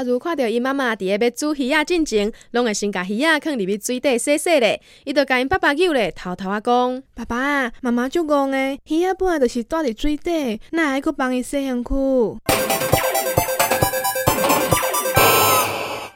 阿如看到伊妈妈伫咧要煮鱼仔进前，拢会先甲鱼仔放入去水底洗洗咧。伊就甲因爸爸叫咧，偷偷啊讲：“爸爸、妈妈就戆诶，鱼仔本来就是住伫水底，哪会去帮伊洗身躯？”